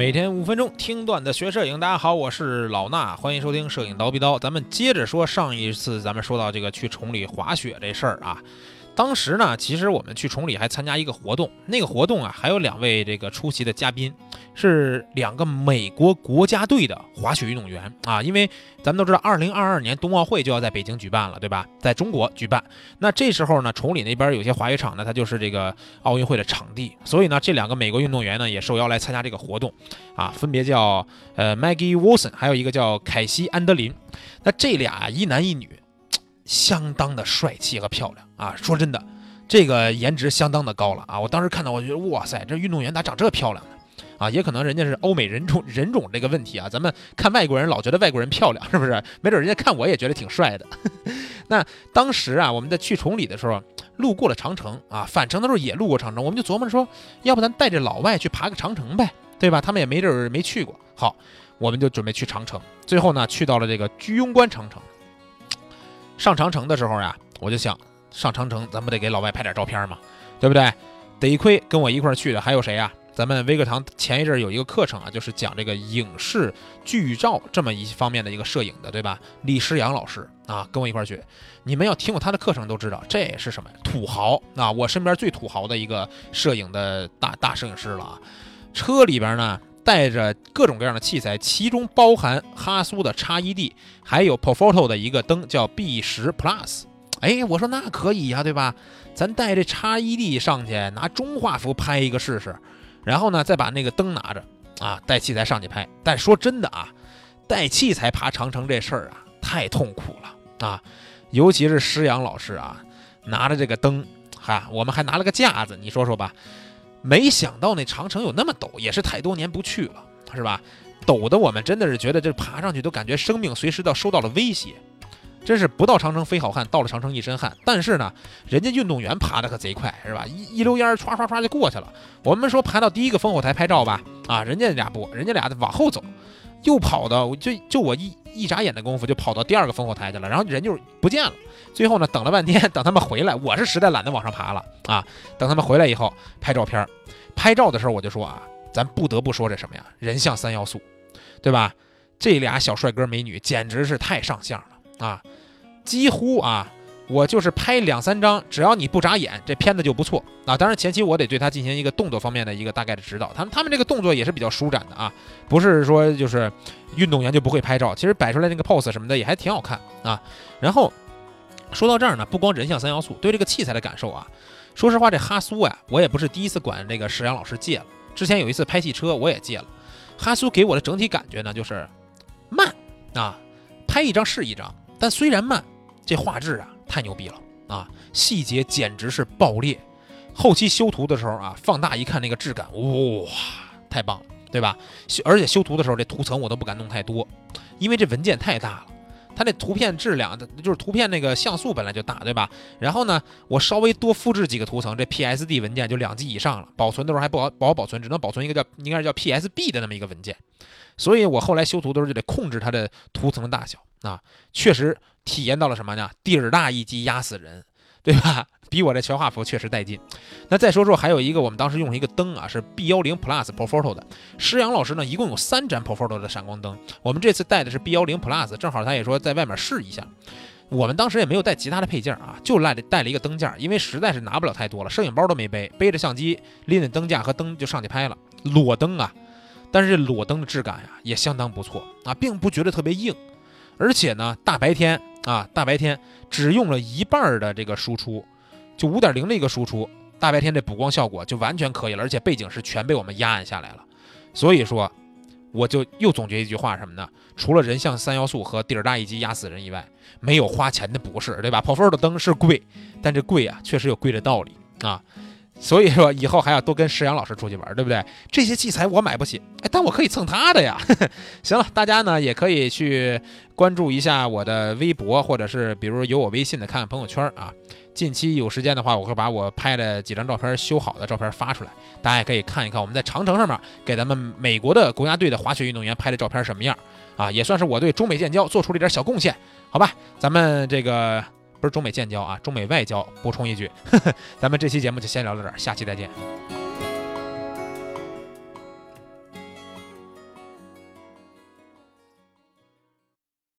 每天五分钟听段子学摄影，大家好，我是老衲，欢迎收听摄影刀逼刀。咱们接着说上一次咱们说到这个去崇礼滑雪这事儿啊。当时呢，其实我们去崇礼还参加一个活动，那个活动啊，还有两位这个出席的嘉宾，是两个美国国家队的滑雪运动员啊。因为咱们都知道，二零二二年冬奥会就要在北京举办了，对吧？在中国举办，那这时候呢，崇礼那边有些滑雪场呢，它就是这个奥运会的场地，所以呢，这两个美国运动员呢也受邀来参加这个活动啊，分别叫呃 Maggie Wilson，还有一个叫凯西安德林。那这俩一男一女。相当的帅气和漂亮啊！说真的，这个颜值相当的高了啊！我当时看到，我觉得哇塞，这运动员咋长这漂亮呢？啊，也可能人家是欧美人种人种这个问题啊。咱们看外国人老觉得外国人漂亮，是不是？没准人家看我也觉得挺帅的。那当时啊，我们在去崇礼的时候，路过了长城啊，返程的时候也路过长城，我们就琢磨说，要不咱带着老外去爬个长城呗，对吧？他们也没地儿没去过。好，我们就准备去长城。最后呢，去到了这个居庸关长城。上长城的时候呀，我就想上长城，咱不得给老外拍点照片吗？对不对？得亏跟我一块儿去的还有谁呀？咱们微课堂前一阵有一个课程啊，就是讲这个影视剧照这么一方面的一个摄影的，对吧？李诗阳老师啊，跟我一块儿去。你们要听过他的课程都知道，这也是什么土豪啊！我身边最土豪的一个摄影的大大摄影师了啊。车里边呢。带着各种各样的器材，其中包含哈苏的 x ED，还有 Profoto 的一个灯叫 B 十 Plus。哎，我说那可以呀，对吧？咱带这 x ED 上去，拿中画幅拍一个试试，然后呢，再把那个灯拿着啊，带器材上去拍。但说真的啊，带器材爬长城这事儿啊，太痛苦了啊！尤其是施阳老师啊，拿着这个灯，哈，我们还拿了个架子，你说说吧。没想到那长城有那么陡，也是太多年不去了，是吧？陡的我们真的是觉得这爬上去都感觉生命随时都要受到了威胁，真是不到长城非好汉，到了长城一身汗。但是呢，人家运动员爬的可贼快，是吧？一一溜烟唰唰唰就过去了。我们说爬到第一个烽火台拍照吧，啊，人家俩不，人家俩往后走，又跑到就就我一一眨眼的功夫就跑到第二个烽火台去了，然后人就不见了。最后呢，等了半天，等他们回来，我是实在懒得往上爬了啊。等他们回来以后拍照片，拍照的时候我就说啊，咱不得不说这什么呀，人像三要素，对吧？这俩小帅哥美女简直是太上相啊！几乎啊，我就是拍两三张，只要你不眨眼，这片子就不错啊。当然前期我得对他进行一个动作方面的一个大概的指导，他们他们这个动作也是比较舒展的啊，不是说就是运动员就不会拍照，其实摆出来那个 pose 什么的也还挺好看啊。然后。说到这儿呢，不光人像三要素，对这个器材的感受啊，说实话，这哈苏呀，我也不是第一次管这个石阳老师借了。之前有一次拍汽车，我也借了。哈苏给我的整体感觉呢，就是慢啊，拍一张是一张，但虽然慢，这画质啊太牛逼了啊，细节简直是爆裂。后期修图的时候啊，放大一看那个质感，哇，太棒了，对吧？而且修图的时候，这图层我都不敢弄太多，因为这文件太大了。它那图片质量，就是图片那个像素本来就大，对吧？然后呢，我稍微多复制几个图层，这 PSD 文件就两 G 以上了，保存的时候还不好不好保存，只能保存一个叫应该是叫 PSB 的那么一个文件。所以我后来修图的时候就得控制它的图层大小啊，确实体验到了什么呢？底儿大一击压死人。对吧？比我这全画幅确实带劲。那再说说，还有一个我们当时用了一个灯啊，是 B 幺零 Plus Profoto 的。施阳老师呢，一共有三盏 Profoto 的闪光灯。我们这次带的是 B 幺零 Plus，正好他也说在外面试一下。我们当时也没有带其他的配件啊，就带带了一个灯架，因为实在是拿不了太多了，摄影包都没背，背着相机拎着灯架和灯就上去拍了，裸灯啊。但是这裸灯的质感呀也相当不错啊，并不觉得特别硬，而且呢，大白天。啊，大白天只用了一半的这个输出，就五点零的一个输出，大白天这补光效果就完全可以了，而且背景是全被我们压暗下来了。所以说，我就又总结一句话什么呢？除了人像三要素和地儿大一级压死人以外，没有花钱的不是，对吧跑分的灯是贵，但这贵啊，确实有贵的道理啊。所以说以后还要多跟石阳老师出去玩，对不对？这些器材我买不起，哎，但我可以蹭他的呀。行了，大家呢也可以去关注一下我的微博，或者是比如有我微信的看看朋友圈啊。近期有时间的话，我会把我拍的几张照片修好的照片发出来，大家也可以看一看我们在长城上面给咱们美国的国家队的滑雪运动员拍的照片什么样啊，也算是我对中美建交做出了一点小贡献，好吧？咱们这个。不是中美建交啊，中美外交。补充一句，咱们这期节目就先聊到这儿，下期再见。